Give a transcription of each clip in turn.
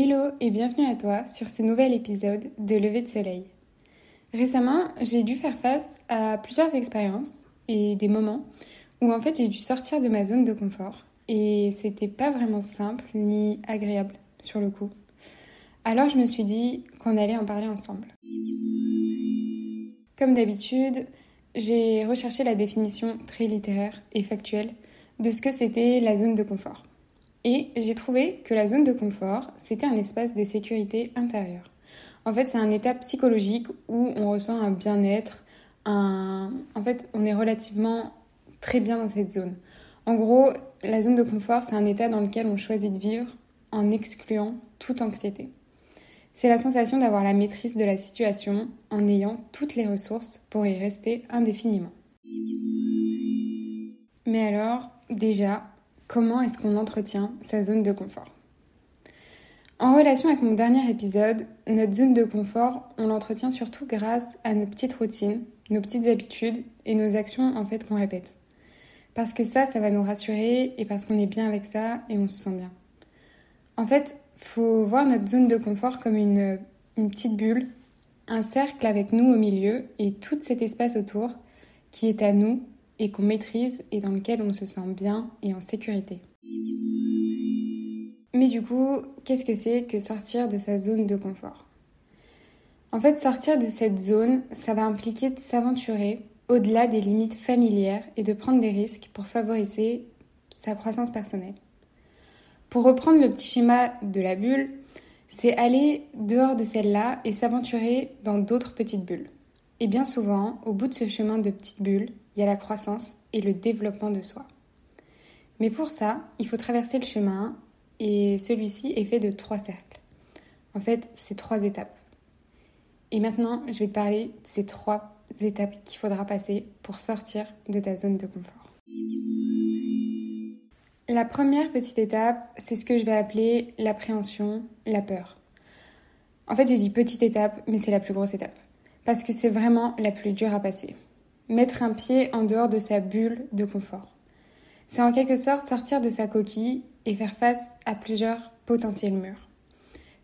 Hello et bienvenue à toi sur ce nouvel épisode de Lever de Soleil. Récemment, j'ai dû faire face à plusieurs expériences et des moments où en fait j'ai dû sortir de ma zone de confort et c'était pas vraiment simple ni agréable sur le coup. Alors je me suis dit qu'on allait en parler ensemble. Comme d'habitude, j'ai recherché la définition très littéraire et factuelle de ce que c'était la zone de confort. Et j'ai trouvé que la zone de confort, c'était un espace de sécurité intérieure. En fait, c'est un état psychologique où on ressent un bien-être, un... en fait, on est relativement très bien dans cette zone. En gros, la zone de confort, c'est un état dans lequel on choisit de vivre en excluant toute anxiété. C'est la sensation d'avoir la maîtrise de la situation en ayant toutes les ressources pour y rester indéfiniment. Mais alors, déjà, comment est-ce qu'on entretient sa zone de confort En relation avec mon dernier épisode, notre zone de confort, on l'entretient surtout grâce à nos petites routines, nos petites habitudes et nos actions en fait qu'on répète. Parce que ça, ça va nous rassurer et parce qu'on est bien avec ça et on se sent bien. En fait, faut voir notre zone de confort comme une, une petite bulle, un cercle avec nous au milieu et tout cet espace autour qui est à nous et qu'on maîtrise et dans lequel on se sent bien et en sécurité. Mais du coup, qu'est-ce que c'est que sortir de sa zone de confort? En fait, sortir de cette zone, ça va impliquer de s'aventurer au-delà des limites familières et de prendre des risques pour favoriser sa croissance personnelle. Pour reprendre le petit schéma de la bulle, c'est aller dehors de celle-là et s'aventurer dans d'autres petites bulles. Et bien souvent, au bout de ce chemin de petites bulles, il y a la croissance et le développement de soi. Mais pour ça, il faut traverser le chemin et celui-ci est fait de trois cercles. En fait, c'est trois étapes. Et maintenant, je vais te parler de ces trois étapes qu'il faudra passer pour sortir de ta zone de confort. La première petite étape, c'est ce que je vais appeler l'appréhension, la peur. En fait, j'ai dit petite étape, mais c'est la plus grosse étape. Parce que c'est vraiment la plus dure à passer. Mettre un pied en dehors de sa bulle de confort. C'est en quelque sorte sortir de sa coquille et faire face à plusieurs potentiels murs.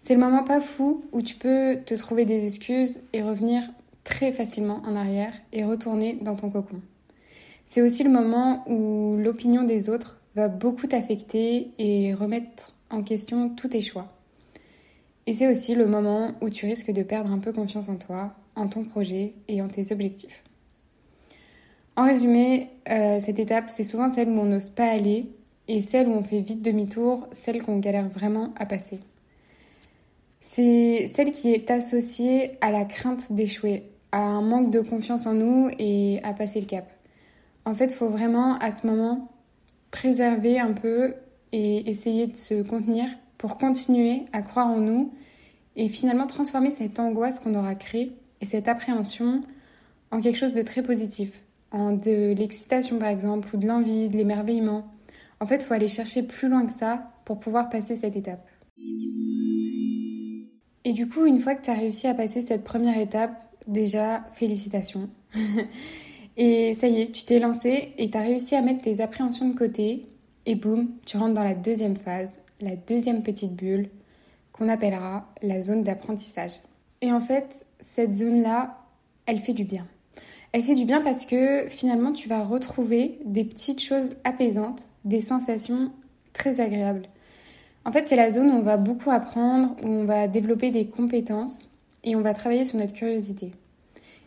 C'est le moment pas fou où tu peux te trouver des excuses et revenir très facilement en arrière et retourner dans ton cocon. C'est aussi le moment où l'opinion des autres va beaucoup t'affecter et remettre en question tous tes choix. Et c'est aussi le moment où tu risques de perdre un peu confiance en toi, en ton projet et en tes objectifs. En résumé, euh, cette étape, c'est souvent celle où on n'ose pas aller et celle où on fait vite demi-tour, celle qu'on galère vraiment à passer. C'est celle qui est associée à la crainte d'échouer, à un manque de confiance en nous et à passer le cap. En fait, il faut vraiment à ce moment préserver un peu et essayer de se contenir pour continuer à croire en nous et finalement transformer cette angoisse qu'on aura créée et cette appréhension en quelque chose de très positif, de l'excitation par exemple, ou de l'envie, de l'émerveillement. En fait, il faut aller chercher plus loin que ça pour pouvoir passer cette étape. Et du coup, une fois que tu as réussi à passer cette première étape, déjà, félicitations. et ça y est, tu t'es lancé et tu as réussi à mettre tes appréhensions de côté. Et boum, tu rentres dans la deuxième phase, la deuxième petite bulle qu'on appellera la zone d'apprentissage. Et en fait, cette zone-là, elle fait du bien. Elle fait du bien parce que finalement, tu vas retrouver des petites choses apaisantes, des sensations très agréables. En fait, c'est la zone où on va beaucoup apprendre, où on va développer des compétences et on va travailler sur notre curiosité.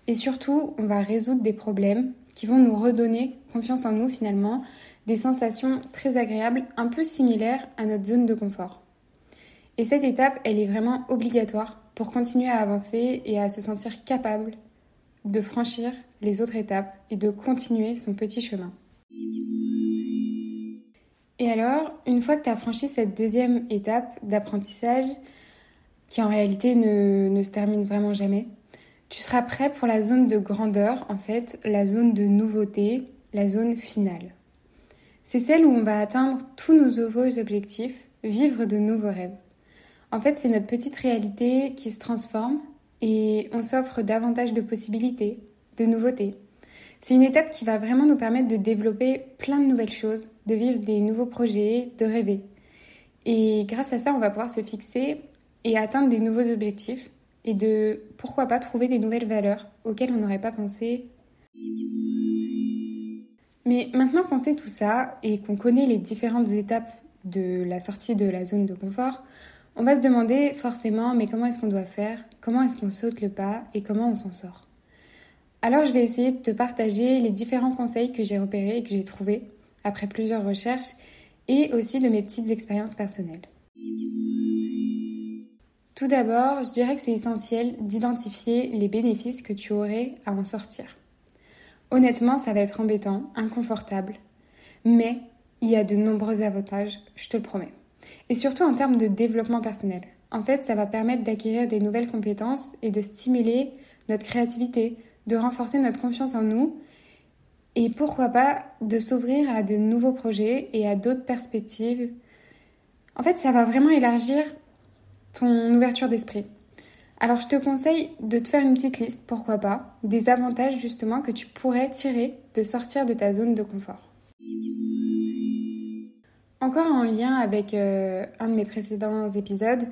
Et surtout, on va résoudre des problèmes qui vont nous redonner confiance en nous finalement, des sensations très agréables, un peu similaires à notre zone de confort. Et cette étape, elle est vraiment obligatoire pour continuer à avancer et à se sentir capable de franchir les autres étapes et de continuer son petit chemin. Et alors, une fois que tu as franchi cette deuxième étape d'apprentissage, qui en réalité ne, se termine vraiment jamais. Tu seras prêt pour la zone de grandeur, en fait, la zone de nouveauté, la zone finale. C'est celle où on va atteindre tous nos nouveaux objectifs, vivre de nouveaux rêves. En fait, c'est notre petite réalité qui se transforme et on s'offre davantage de possibilités, de nouveautés. C'est une étape qui va vraiment nous permettre de développer plein de nouvelles choses, de vivre des nouveaux projets, de rêver. Et grâce à ça, on va pouvoir se fixer et atteindre des nouveaux objectifs et de pourquoi pas trouver des nouvelles valeurs auxquelles on n'aurait pas pensé. Mais maintenant qu'on sait tout ça et qu'on connaît les différentes étapes de la sortie de la zone de confort, on va se demander forcément mais comment est-ce qu'on doit faire, comment est-ce qu'on saute le pas? Et comment on s'en sort? Alors je vais essayer de te partager les différents conseils que j'ai repérés et que j'ai trouvés après plusieurs recherches et aussi de mes petites expériences personnelles. Tout d'abord, je dirais que c'est essentiel d'identifier les bénéfices que tu aurais à en sortir. Honnêtement, ça va être embêtant, inconfortable, mais il y a de nombreux avantages, je te le promets. Et surtout en termes de développement personnel. En fait, ça va permettre d'acquérir des nouvelles compétences et de stimuler notre créativité, de renforcer notre confiance en nous et pourquoi pas de s'ouvrir à de nouveaux projets et à d'autres perspectives. En fait, ça va vraiment élargir ton ouverture d'esprit. Alors je te conseille de te faire une petite liste, pourquoi pas, des avantages justement que tu pourrais tirer de sortir de ta zone de confort. Encore en lien avec euh, un de mes précédents épisodes,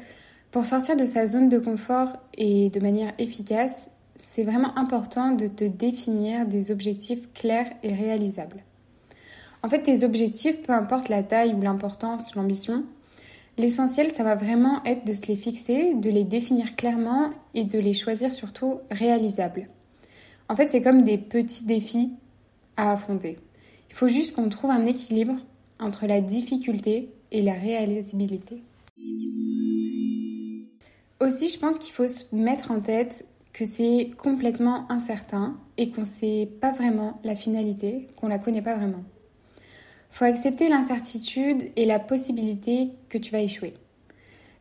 pour sortir de sa zone de confort et de manière efficace, c'est vraiment important de te définir des objectifs clairs et réalisables. En fait, tes objectifs, peu importe la taille ou l'importance, l'ambition, l'essentiel, ça va vraiment être de se les fixer, de les définir clairement et de les choisir surtout réalisables. En fait, c'est comme des petits défis à affronter. Il faut juste qu'on trouve un équilibre entre la difficulté et la réalisabilité. Aussi, je pense qu'il faut se mettre en tête que c'est complètement incertain et qu'on ne sait pas vraiment la finalité, qu'on la connaît pas vraiment. Faut accepter l'incertitude et la possibilité que tu vas échouer.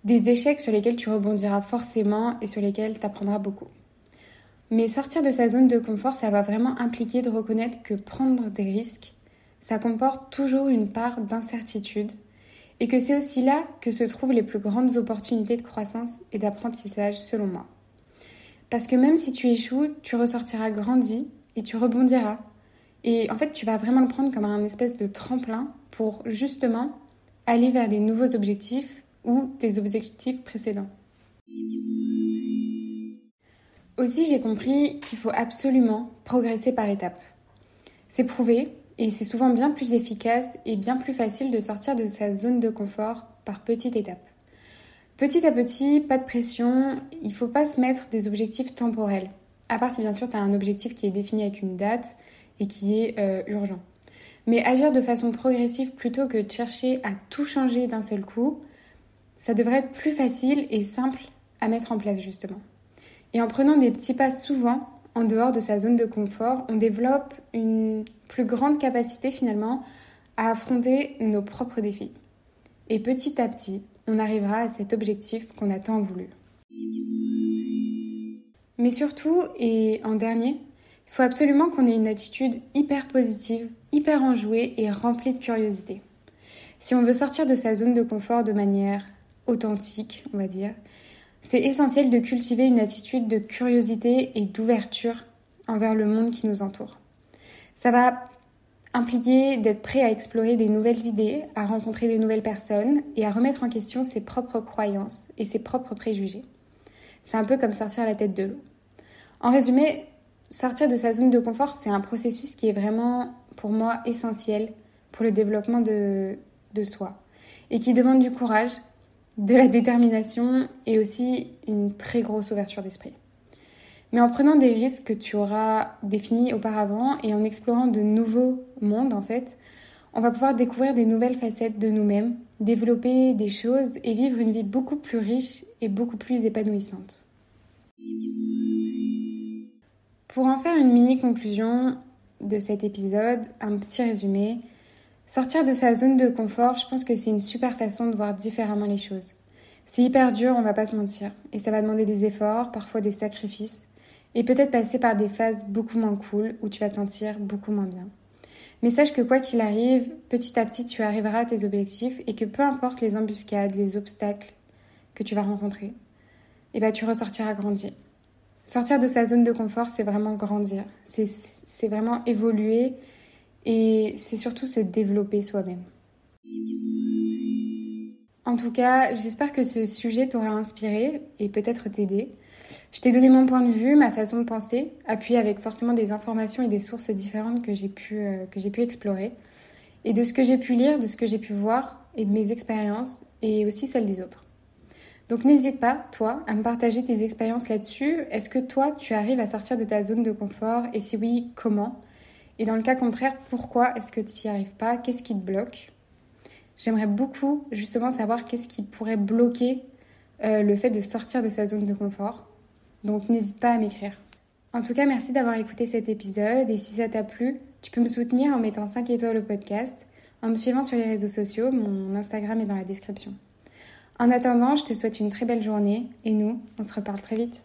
Des échecs sur lesquels tu rebondiras forcément et sur lesquels tu apprendras beaucoup. Mais sortir de sa zone de confort, ça va vraiment impliquer de reconnaître que prendre des risques, ça comporte toujours une part d'incertitude et que c'est aussi là que se trouvent les plus grandes opportunités de croissance et d'apprentissage selon moi. Parce que même si tu échoues, tu ressortiras grandi et tu rebondiras. Et en fait, tu vas vraiment le prendre comme un espèce de tremplin pour justement aller vers des nouveaux objectifs ou tes objectifs précédents. Aussi, j'ai compris qu'il faut absolument progresser par étapes. C'est prouvé et c'est souvent bien plus efficace et bien plus facile de sortir de sa zone de confort par petites étapes. Petit à petit, pas de pression, il faut pas se mettre des objectifs temporels. À part si bien sûr tu as un objectif qui est défini avec une date et qui est euh, urgent. Mais agir de façon progressive plutôt que de chercher à tout changer d'un seul coup, ça devrait être plus facile et simple à mettre en place justement. Et en prenant des petits pas souvent en dehors de sa zone de confort, on développe une plus grande capacité finalement à affronter nos propres défis. Et petit à petit, on arrivera à cet objectif qu'on a tant voulu. Mais surtout, et en dernier, il faut absolument qu'on ait une attitude hyper positive, hyper enjouée et remplie de curiosité. Si on veut sortir de sa zone de confort de manière authentique, on va dire, c'est essentiel de cultiver une attitude de curiosité et d'ouverture envers le monde qui nous entoure. Ça va impliqué d'être prêt à explorer des nouvelles idées, à rencontrer des nouvelles personnes et à remettre en question ses propres croyances et ses propres préjugés. C'est un peu comme sortir la tête de l'eau. En résumé, sortir de sa zone de confort, c'est un processus qui est vraiment, pour moi, essentiel pour le développement de, de soi et qui demande du courage, de la détermination et aussi une très grosse ouverture d'esprit mais en prenant des risques que tu auras définis auparavant et en explorant de nouveaux mondes en fait, on va pouvoir découvrir des nouvelles facettes de nous-mêmes, développer des choses et vivre une vie beaucoup plus riche et beaucoup plus épanouissante. Pour en faire une mini conclusion de cet épisode, un petit résumé, sortir de sa zone de confort, je pense que c'est une super façon de voir différemment les choses. C'est hyper dur, on va pas se mentir, et ça va demander des efforts, parfois des sacrifices et peut-être passer par des phases beaucoup moins cool où tu vas te sentir beaucoup moins bien. Mais sache que quoi qu'il arrive, petit à petit, tu arriveras à tes objectifs et que peu importe les embuscades, les obstacles que tu vas rencontrer, eh ben, tu ressortiras grandi. Sortir de sa zone de confort, c'est vraiment grandir, c'est vraiment évoluer et c'est surtout se développer soi-même. En tout cas, j'espère que ce sujet t'aura inspiré et peut-être t'aider. Je t'ai donné mon point de vue, ma façon de penser, appuyé avec forcément des informations et des sources différentes que j'ai pu, euh, que j'ai pu explorer. Et de ce que j'ai pu lire, de ce que j'ai pu voir et de mes expériences et aussi celles des autres. Donc n'hésite pas, toi, à me partager tes expériences là-dessus. Est-ce que toi, tu arrives à sortir de ta zone de confort? Et si oui, comment? Et dans le cas contraire, pourquoi est-ce que tu n'y arrives pas? Qu'est-ce qui te bloque? J'aimerais beaucoup justement savoir qu'est-ce qui pourrait bloquer euh, le fait de sortir de sa zone de confort. Donc n'hésite pas à m'écrire. En tout cas, merci d'avoir écouté cet épisode et si ça t'a plu, tu peux me soutenir en mettant 5 étoiles au podcast, en me suivant sur les réseaux sociaux, mon Instagram est dans la description. En attendant, je te souhaite une très belle journée et nous, on se reparle très vite.